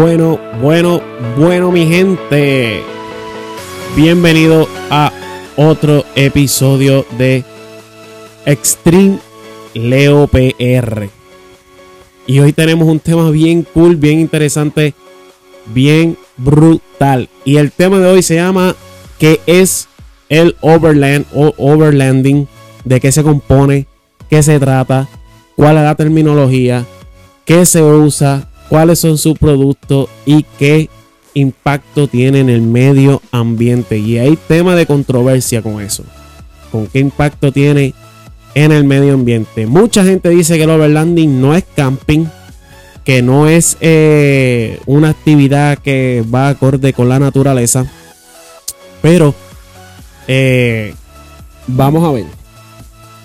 Bueno, bueno, bueno, mi gente. Bienvenido a otro episodio de Extreme Leo PR. Y hoy tenemos un tema bien cool, bien interesante, bien brutal. Y el tema de hoy se llama ¿Qué es el overland o overlanding? ¿De qué se compone? ¿Qué se trata? ¿Cuál es la terminología? ¿Qué se usa? Cuáles son sus productos y qué impacto tiene en el medio ambiente. Y hay tema de controversia con eso. Con qué impacto tiene en el medio ambiente. Mucha gente dice que el overlanding no es camping, que no es eh, una actividad que va acorde con la naturaleza. Pero eh, vamos a ver.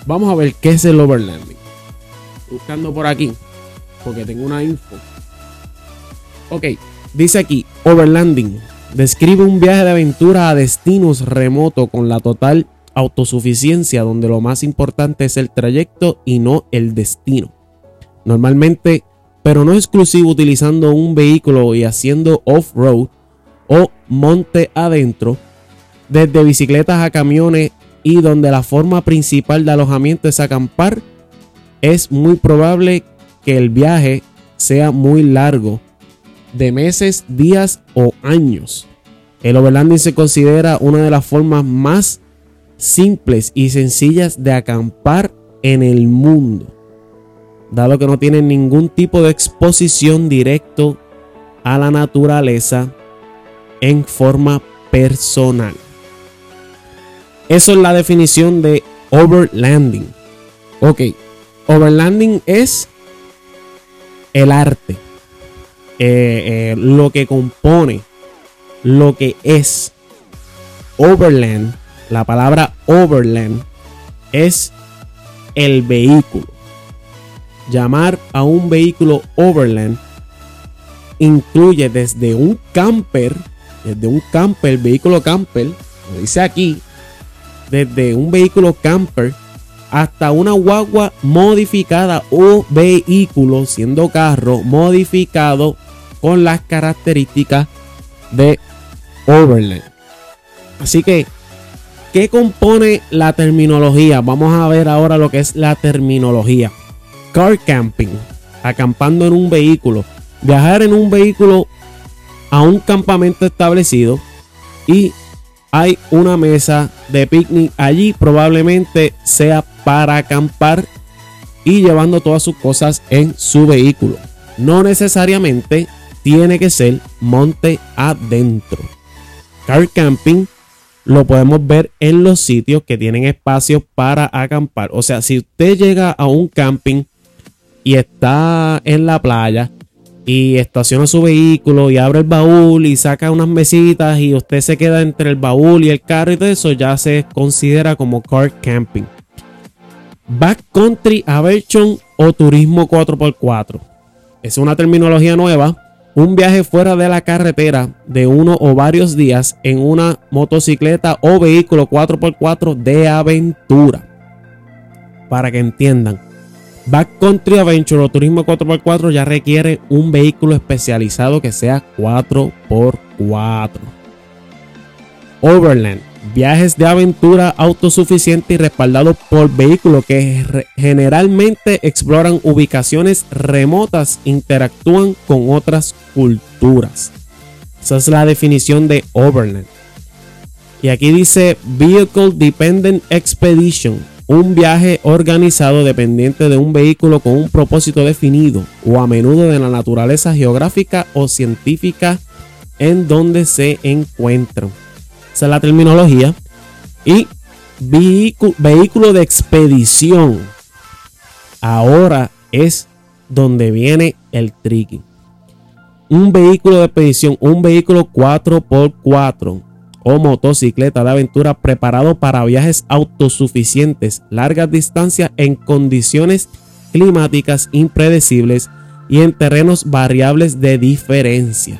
Vamos a ver qué es el overlanding. Buscando por aquí, porque tengo una info. Ok, dice aquí, overlanding. Describe un viaje de aventura a destinos remotos con la total autosuficiencia donde lo más importante es el trayecto y no el destino. Normalmente, pero no exclusivo utilizando un vehículo y haciendo off-road o monte adentro, desde bicicletas a camiones y donde la forma principal de alojamiento es acampar, es muy probable que el viaje sea muy largo de meses, días o años. El overlanding se considera una de las formas más simples y sencillas de acampar en el mundo, dado que no tiene ningún tipo de exposición directo a la naturaleza en forma personal. Eso es la definición de overlanding. Ok, overlanding es el arte eh, eh, lo que compone, lo que es overland, la palabra overland es el vehículo. Llamar a un vehículo overland incluye desde un camper, desde un camper, vehículo camper, lo dice aquí, desde un vehículo camper hasta una guagua modificada o vehículo, siendo carro modificado con las características de Overland. Así que, ¿qué compone la terminología? Vamos a ver ahora lo que es la terminología. Car camping, acampando en un vehículo. Viajar en un vehículo a un campamento establecido y hay una mesa de picnic allí. Probablemente sea para acampar y llevando todas sus cosas en su vehículo. No necesariamente tiene que ser monte adentro. Car camping lo podemos ver en los sitios que tienen espacios para acampar. O sea, si usted llega a un camping y está en la playa y estaciona su vehículo y abre el baúl y saca unas mesitas y usted se queda entre el baúl y el carro y todo eso, ya se considera como car camping. Backcountry Aversion o turismo 4x4. Es una terminología nueva un viaje fuera de la carretera de uno o varios días en una motocicleta o vehículo 4x4 de aventura. Para que entiendan, Backcountry Adventure o Turismo 4x4 ya requiere un vehículo especializado que sea 4x4. Overland viajes de aventura autosuficiente y respaldados por vehículos que generalmente exploran ubicaciones remotas, interactúan con otras culturas. Esa es la definición de overland. Y aquí dice Vehicle Dependent Expedition, un viaje organizado dependiente de un vehículo con un propósito definido o a menudo de la naturaleza geográfica o científica en donde se encuentran. Esa es la terminología. Y vehículo, de expedición. Ahora es donde viene el tricky. Un vehículo de expedición, un vehículo 4x4 o motocicleta de aventura preparado para viajes autosuficientes, largas distancias en condiciones climáticas impredecibles y en terrenos variables de diferencia.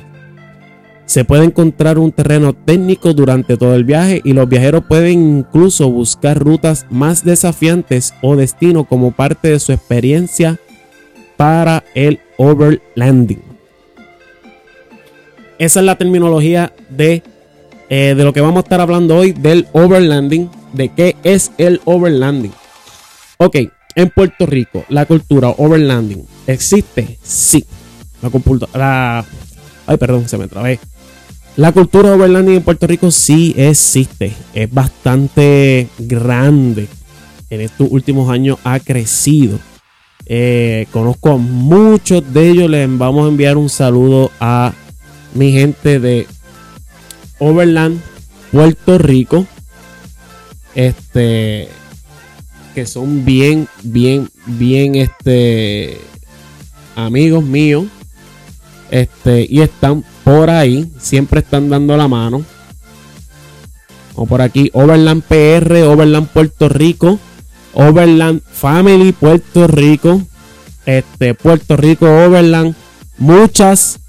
Se puede encontrar un terreno técnico durante todo el viaje y los viajeros pueden incluso buscar rutas más desafiantes o destino como parte de su experiencia para el overlanding. esa es la terminología de, eh, de lo que vamos a estar hablando hoy, del overlanding, de qué es el overlanding. Ok, en Puerto Rico, la cultura overlanding existe, sí. La, la ay, perdón, se me trabé. La cultura overlanding en Puerto Rico sí existe, es bastante grande. En estos últimos años ha crecido. Eh, conozco a muchos de ellos. Les vamos a enviar un saludo a mi gente de Overland, Puerto Rico. Este. Que son bien, bien, bien, este. Amigos míos. Este. Y están por ahí. Siempre están dando la mano. O por aquí. Overland PR, Overland Puerto Rico. Overland Family Puerto Rico. Este, Puerto Rico Overland. Muchas,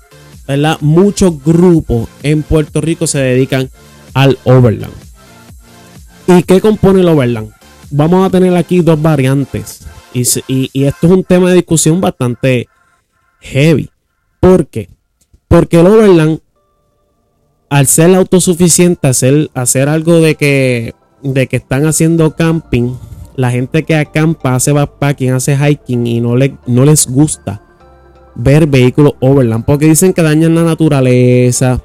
¿verdad? Muchos grupos en Puerto Rico se dedican al Overland. ¿Y qué compone el Overland? Vamos a tener aquí dos variantes. Y, y, esto es un tema de discusión bastante heavy. ¿Por qué? Porque el Overland, al ser autosuficiente, hacer, hacer algo de que, de que están haciendo camping, la gente que acampa, hace backpacking, hace hiking y no, le, no les gusta ver vehículos overland porque dicen que dañan la naturaleza,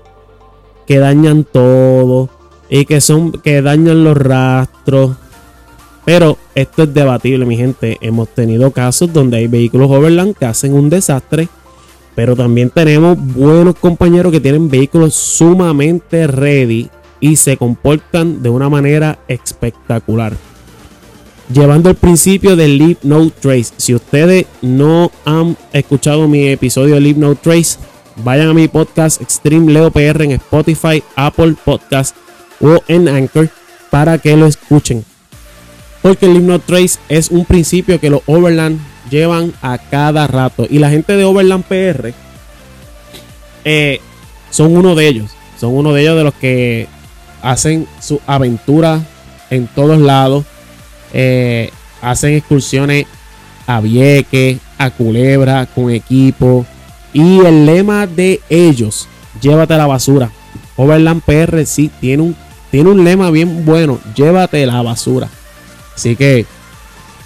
que dañan todo y que son que dañan los rastros. Pero esto es debatible, mi gente. Hemos tenido casos donde hay vehículos overland que hacen un desastre, pero también tenemos buenos compañeros que tienen vehículos sumamente ready y se comportan de una manera espectacular llevando el principio del Leave No Trace. Si ustedes no han escuchado mi episodio de Leave No Trace, vayan a mi podcast Extreme Leo PR en Spotify, Apple Podcast o en Anchor para que lo escuchen. Porque el Leave No Trace es un principio que los Overland llevan a cada rato. Y la gente de Overland PR eh, son uno de ellos. Son uno de ellos de los que hacen su aventura en todos lados eh, hacen excursiones a Vieques, a Culebra, con equipo. Y el lema de ellos, llévate la basura. Overland PR sí tiene un, tiene un lema bien bueno, llévate la basura. Así que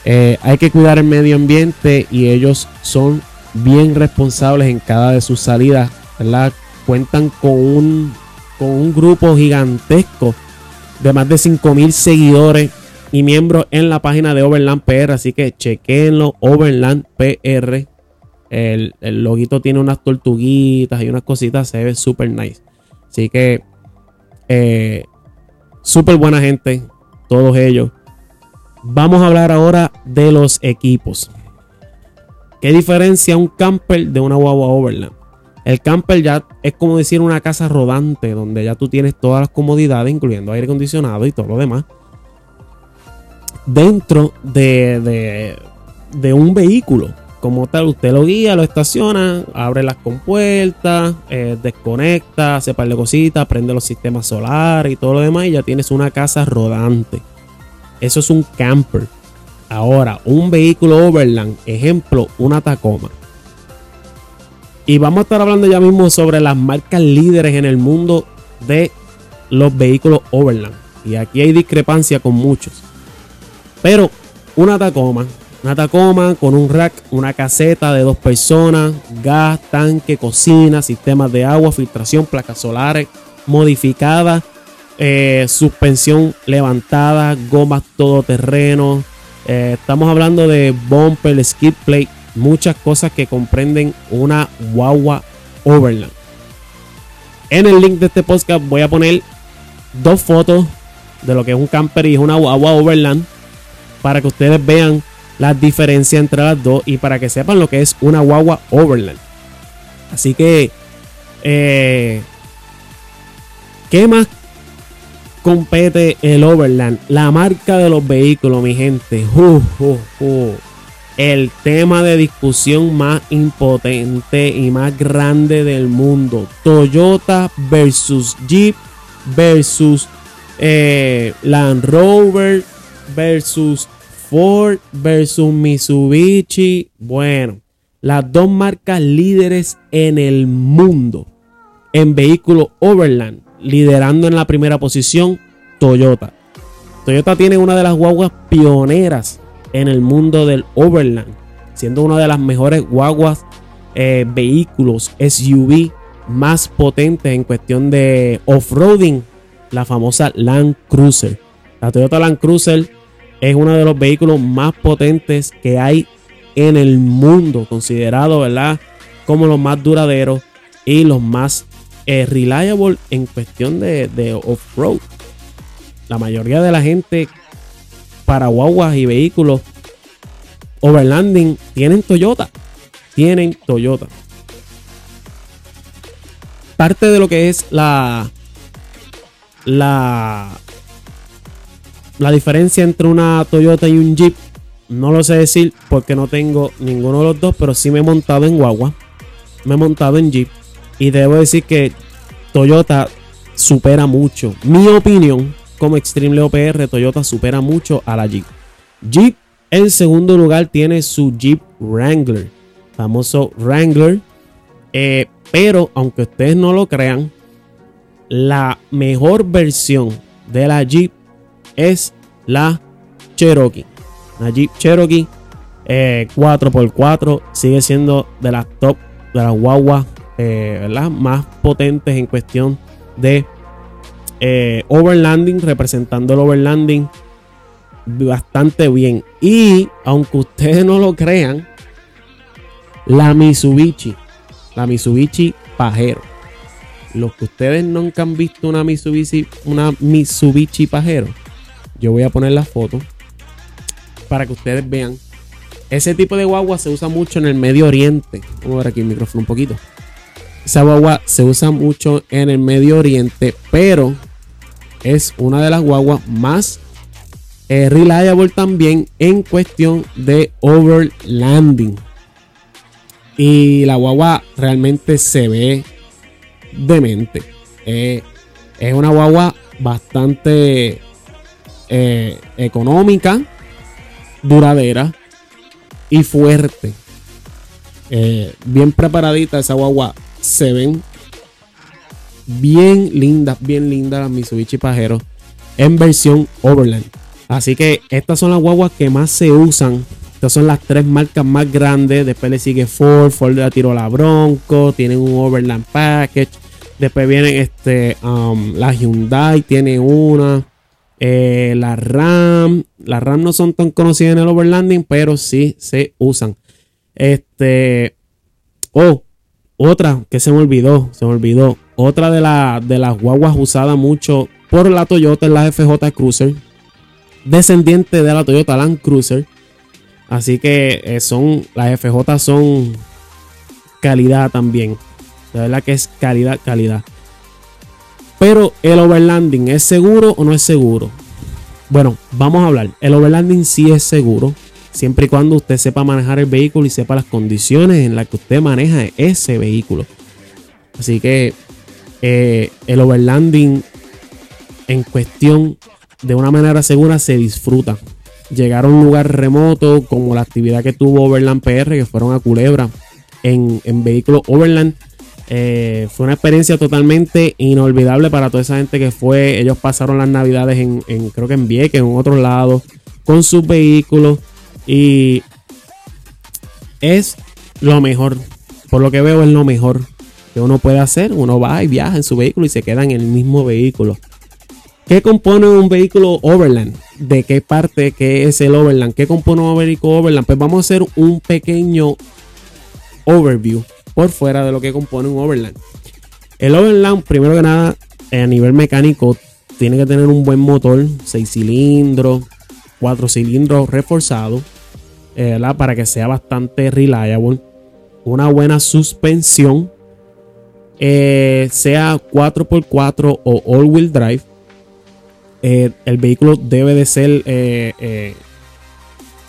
eh, hay que cuidar el medio ambiente y ellos son bien responsables en cada de sus salidas. Cuentan con un, con un grupo gigantesco de más de 5 seguidores y miembros en la página de Overland PR. Así que chequenlo, Overland PR. El, el loguito tiene unas tortuguitas y unas cositas, se ve súper nice. Así que, eh, súper buena gente, todos ellos. Vamos a hablar ahora de los equipos. ¿Qué diferencia un camper de una guagua Overland? El camper ya es como decir una casa rodante, donde ya tú tienes todas las comodidades, incluyendo aire acondicionado y todo lo demás dentro de, un vehículo. Como tal, usted lo guía, lo estaciona, abre las compuertas, eh, desconecta, hace par de cositas, prende los sistemas solares y todo lo demás y ya tienes una casa rodante. Eso es un camper. Ahora, un vehículo overland, ejemplo, una Tacoma. Y vamos a estar hablando ya mismo sobre las marcas líderes en el mundo de los vehículos overland. Y aquí hay discrepancia con muchos. Pero una Tacoma, una Tacoma con un rack, una caseta de dos personas, gas, tanque, cocina, sistemas de agua, filtración, placas solares modificadas, eh, suspensión levantada, gomas todoterreno. Eh, estamos hablando de bumper, skid plate, muchas cosas que comprenden una guagua Overland. En el link de este podcast voy a poner dos fotos de lo que es un camper y una guagua Overland para que ustedes vean la diferencia entre las dos y para que sepan lo que es una guagua Overland. Así que, eh, ¿qué más compete el Overland? La marca de los vehículos, mi gente. El tema de discusión más impotente y más grande del mundo. Toyota versus Jeep versus eh, Land Rover versus Ford versus Mitsubishi. Bueno, las dos marcas líderes en el mundo en vehículo Overland, liderando en la primera posición Toyota. Toyota tiene una de las guaguas pioneras en el mundo del Overland, siendo una de las mejores guaguas eh, vehículos SUV más potentes en cuestión de off-roading, la famosa Land Cruiser. La Toyota Land Cruiser es uno de los vehículos más potentes que hay en el mundo, considerado, ¿verdad? Como los más duraderos y los más eh, reliable en cuestión de, de off-road. La mayoría de la gente para guaguas y vehículos overlanding tienen Toyota. Tienen Toyota. Parte de lo que es la la la diferencia entre una Toyota y un Jeep no lo sé decir porque no tengo ninguno de los dos, pero sí me he montado en guagua, me he montado en Jeep y debo decir que Toyota supera mucho. Mi opinión, como Extreme Leo PR, Toyota supera mucho a la Jeep. Jeep en segundo lugar tiene su Jeep Wrangler, famoso Wrangler. Eh, pero aunque ustedes no lo crean, la mejor versión de la Jeep es la Cherokee. La Jeep Cherokee 4x4 eh, sigue siendo de las top, de las guaguas eh, más potentes en cuestión de eh, overlanding, representando el overlanding bastante bien. Y aunque ustedes no lo crean, la Mitsubishi, la Mitsubishi Pajero. Los que ustedes nunca han visto una Mitsubishi, una Mitsubishi Pajero, yo voy a poner la foto para que ustedes vean. Ese tipo de guagua se usa mucho en el Medio Oriente. Vamos a ver aquí el micrófono un poquito. Esa guagua se usa mucho en el Medio Oriente, pero es una de las guaguas más eh, reliable también en cuestión de overlanding. Y la guagua realmente se ve demente. Eh, es una guagua bastante eh, económica, duradera y fuerte. bien preparadita esa guagua se ven bien lindas, bien lindas las Mitsubishi Pajero en versión Overland. Así que estas son las guaguas que más se usan. Estas son las tres marcas más grandes. Después le sigue Ford, Ford la tiró la Bronco, tienen un Overland Package. Después viene este, um, la Hyundai, tiene una. Eh, la RAM. Las RAM no son tan conocidas en el overlanding, pero sí se usan. Este. Oh, otra que se me olvidó, se me olvidó. Otra de, de las guaguas usadas mucho por la Toyota es la FJ Cruiser. Descendiente de la Toyota Land Cruiser. Así que eh, son, las FJ son calidad también. De verdad que es calidad, calidad. Pero el overlanding es seguro o no es seguro. Bueno, vamos a hablar. El overlanding sí es seguro siempre y cuando usted sepa manejar el vehículo y sepa las condiciones en las que usted maneja ese vehículo. Así que eh, el overlanding en cuestión de una manera segura se disfruta. Llegar a un lugar remoto como la actividad que tuvo Overland PR, que fueron a Culebra en, en vehículo Overland. Eh, fue una experiencia totalmente inolvidable para toda esa gente que fue. Ellos pasaron las navidades en, en creo que en Vieques, en otro lado, con sus vehículos. Y es lo mejor. Por lo que veo es lo mejor que uno puede hacer. Uno va y viaja en su vehículo y se queda en el mismo vehículo. ¿Qué compone un vehículo Overland? ¿De qué parte qué es el Overland? ¿Qué compone un vehículo Overland? Pues vamos a hacer un pequeño overview por fuera de lo que compone un Overland. El Overland, primero que nada, a nivel mecánico, tiene que tener un buen motor, 6 cilindros, 4 cilindros reforzados eh, para que sea bastante reliable. Una buena suspensión, eh, sea 4x4 o all-wheel drive. Eh, el vehículo debe de ser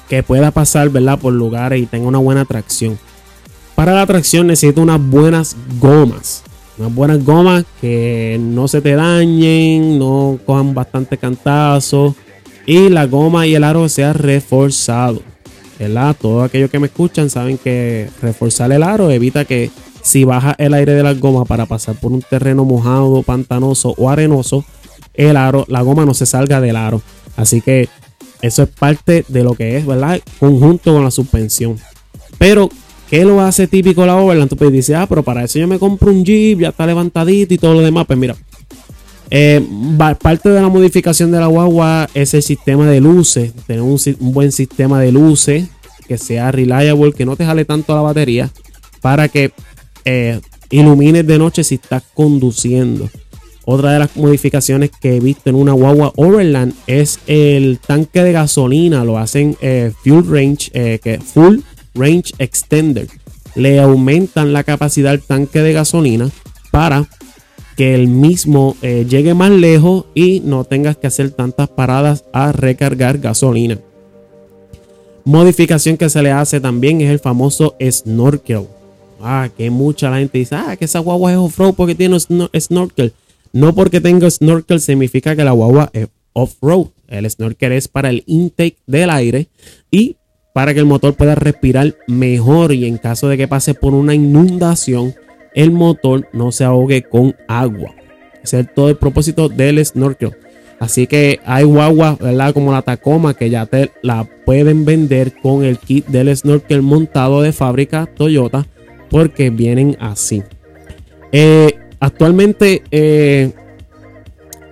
que pueda pasar ¿verdad? por lugares y tenga una buena tracción. Para la tracción necesita unas buenas gomas. Unas buenas gomas que no se te dañen, no cojan bastante cantazo y la goma y el aro sea reforzado. ¿Verdad? Todos aquellos que me escuchan saben que reforzar el aro evita que si baja el aire de la goma para pasar por un terreno mojado, pantanoso o arenoso, el aro, la goma no se salga del aro. Así que eso es parte de lo que es, ¿verdad? Conjunto con la suspensión. Pero, ¿qué lo hace típico la Overland? Tú puedes decir, ah, pero para eso yo me compro un Jeep, ya está levantadito y todo lo demás. Pues mira, eh, parte de la modificación de la guagua es el sistema de luces. Tener un, buen sistema de luces que sea reliable, que no te jale tanto la batería para que eh, ilumines de noche si estás conduciendo. Otra de las modificaciones que he visto en una guagua Overland es el tanque de gasolina. Lo hacen eh, Fuel Range, que Full Range Extender. Le aumentan la capacidad del tanque de gasolina para que el mismo eh, llegue más lejos y no tengas que hacer tantas paradas a recargar gasolina. Modificación que se le hace también es el famoso snorkel. Ah, que mucha la gente dice, ah, que esa guagua es off-road porque tiene snorkel. No porque tenga snorkel significa que la guagua es off-road. El snorkel es para el intake del aire y para que el motor pueda respirar mejor y en caso de que pase por una inundación, el motor no se ahogue con agua. Ese es todo el propósito del snorkel. Así que hay guaguas, ¿verdad? Como la Tacoma, que ya te la pueden vender con el kit del snorkel montado de fábrica Toyota, porque vienen así. Eh, Actualmente, eh,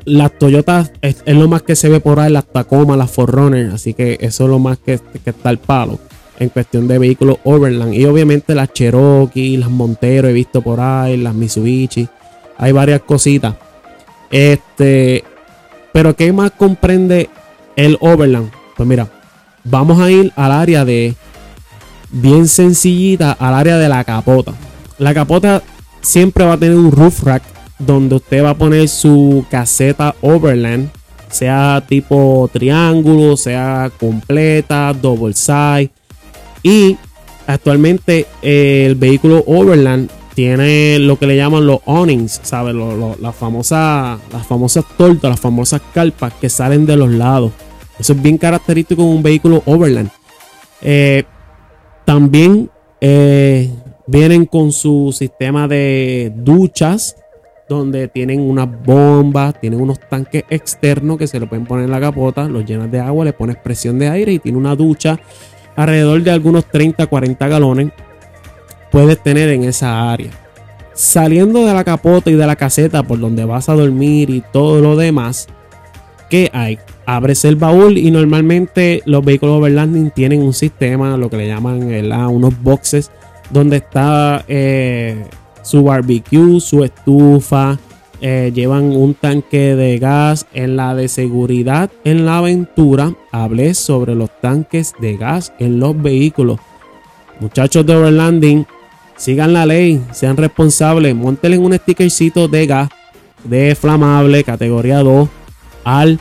las Toyotas es, lo más que se ve por ahí, las Tacoma, las Forerunner, así que eso es lo más que, está el palo en cuestión de vehículos Overland. Y obviamente las Cherokee, las Montero he visto por ahí, las Mitsubishi, hay varias cositas. Este, pero ¿qué más comprende el Overland? Pues mira, vamos a ir al área de bien sencillita, al área de la capota. La capota siempre va a tener un roof rack donde usted va a poner su caseta Overland, sea tipo triángulo, sea completa, double side. Y actualmente eh, el vehículo Overland tiene lo que le llaman los awnings, ¿sabes? las, famosas, las famosas tortas, las famosas carpas que salen de los lados. Eso es bien característico de un vehículo Overland. Eh, también eh, Vienen con su sistema de duchas, donde tienen unas bombas, tienen unos tanques externos que se le pueden poner en la capota, los llenas de agua, le pones presión de aire y tiene una ducha alrededor de algunos 30, 40 galones. Puedes tener en esa área. Saliendo de la capota y de la caseta por donde vas a dormir y todo lo demás, ¿qué hay? Abres el baúl y normalmente los vehículos overlanding tienen un sistema, lo que le llaman unos boxes donde está eh, su barbecue, su estufa. Eh, llevan un tanque de gas. En la de seguridad en la aventura hablé sobre los tanques de gas en los vehículos. Muchachos de Overlanding, sigan la ley, sean responsables, montenle un stickercito de gas de flamable categoría 2 al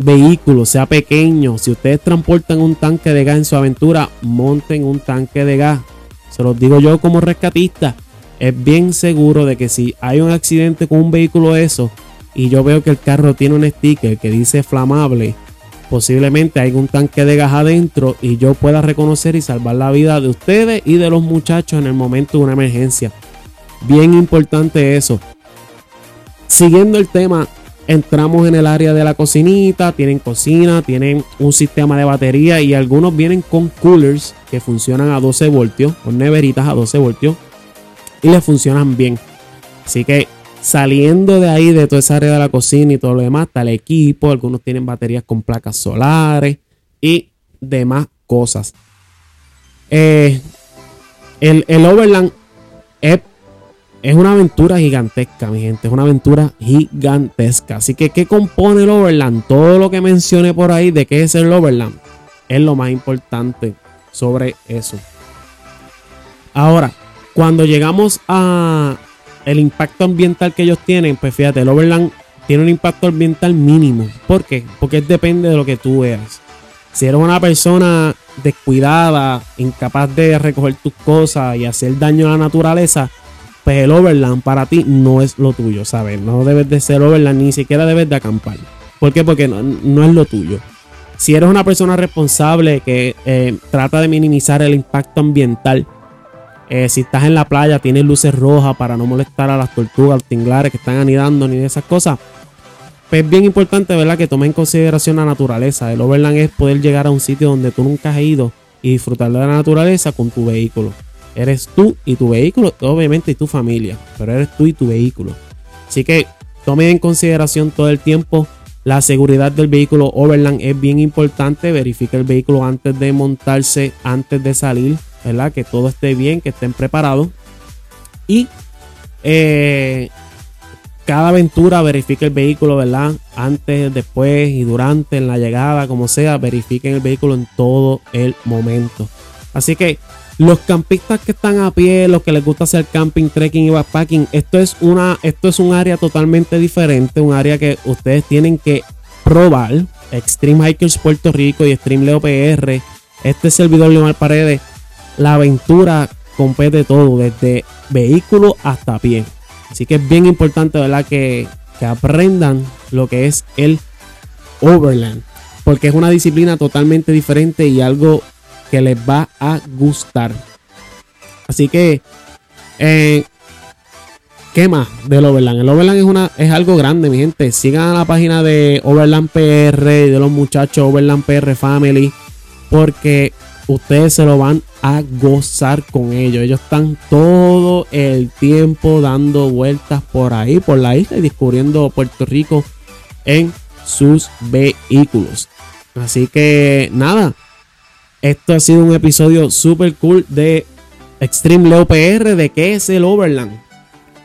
vehículo, sea pequeño. Si ustedes transportan un tanque de gas en su aventura, monten un tanque de gas se los digo yo como rescatista, es bien seguro de que si hay un accidente con un vehículo eso y yo veo que el carro tiene un sticker que dice flamable, posiblemente hay un tanque de gas adentro y yo pueda reconocer y salvar la vida de ustedes y de los muchachos en el momento de una emergencia. Bien importante eso. Siguiendo el tema, entramos en el área de la cocinita, tienen cocina, tienen un sistema de batería y algunos vienen con coolers que funcionan a 12 voltios, con neveritas a 12 voltios y les funcionan bien. Así que saliendo de ahí, de toda esa área de la cocina y todo lo demás, está el equipo, algunos tienen baterías con placas solares y demás cosas. Eh, el, el Overland es es una aventura gigantesca, mi gente. Es una aventura gigantesca. Así que, ¿qué compone el Overland? Todo lo que mencioné por ahí de qué es el Overland es lo más importante sobre eso. Ahora, cuando llegamos a el impacto ambiental que ellos tienen, pues fíjate, el Overland tiene un impacto ambiental mínimo. ¿Por qué? Porque depende de lo que tú veas. Si eres una persona descuidada, incapaz de recoger tus cosas y hacer daño a la naturaleza, pues el overland para ti no es lo tuyo, ¿sabes? No debes de ser overland, ni siquiera debes de acampar. ¿Por qué? Porque no, es lo tuyo. Si eres una persona responsable que eh, trata de minimizar el impacto ambiental, Eh, si estás en la playa, tienes luces rojas para no molestar a las tortugas, los tinglares que están anidando, ni de esas cosas. Pues es bien importante, ¿verdad? Que tome en consideración la naturaleza. El overland es poder llegar a un sitio donde tú nunca has ido y disfrutar de la naturaleza con tu vehículo. Eres tú y tu vehículo, obviamente y tu familia, pero eres tú y tu vehículo. Así que tome en consideración todo el tiempo la seguridad del vehículo Overland es bien importante. Verifique el vehículo antes de montarse, antes de salir, ¿verdad? Que todo esté bien, que estén preparados. Y eh, cada aventura verifique el vehículo, ¿verdad? Antes, después y durante, en la llegada, como sea, verifiquen el vehículo en todo el momento. Así que los campistas que están a pie, los que les gusta hacer camping, trekking y backpacking, esto es una, esto es un área totalmente diferente, un área que ustedes tienen que probar. Extreme Hikers Puerto Rico y Extreme Leo PR. Este servidor Leomar Paredes. La aventura compete todo, desde vehículo hasta pie. Así que es bien importante, ¿verdad? Que, que aprendan lo que es el Overland. Porque es una disciplina totalmente diferente y algo que les va a gustar. Así que, eh, ¿qué más del Overland? El Overland es, una, es algo grande, mi gente. Sigan a la página de Overland PR y de los muchachos Overland PR Family. Porque ustedes se lo van a gozar con ellos. Ellos están todo el tiempo dando vueltas por ahí, por la isla y descubriendo Puerto Rico en sus vehículos. Así que nada, esto ha sido un episodio super cool de Extreme Leo PR de qué es el Overland.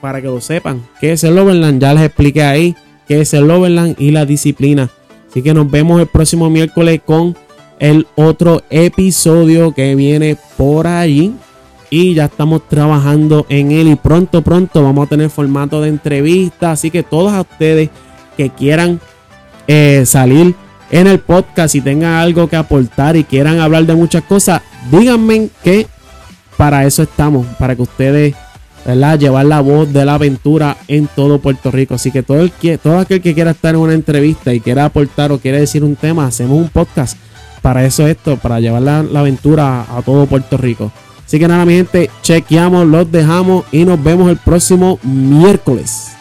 Para que lo sepan, qué es el Overland. Ya les expliqué ahí qué es el Overland y la disciplina. Así que nos vemos el próximo miércoles con el otro episodio que viene por allí. Y ya estamos trabajando en él. Y pronto, pronto vamos a tener formato de entrevista. Así que todos ustedes que quieran eh, salir en el podcast y tengan algo que aportar y quieran hablar de muchas cosas, díganme que para eso estamos, para que ustedes, ¿verdad? Llevar la voz de la aventura en todo Puerto Rico. Así que todo, el que, todo aquel que quiera estar en una entrevista y quiera aportar o quiera decir un tema, hacemos un podcast. Para eso esto, para llevar la, aventura a todo Puerto Rico. Así que nada, mi gente, chequeamos, los dejamos y nos vemos el próximo miércoles.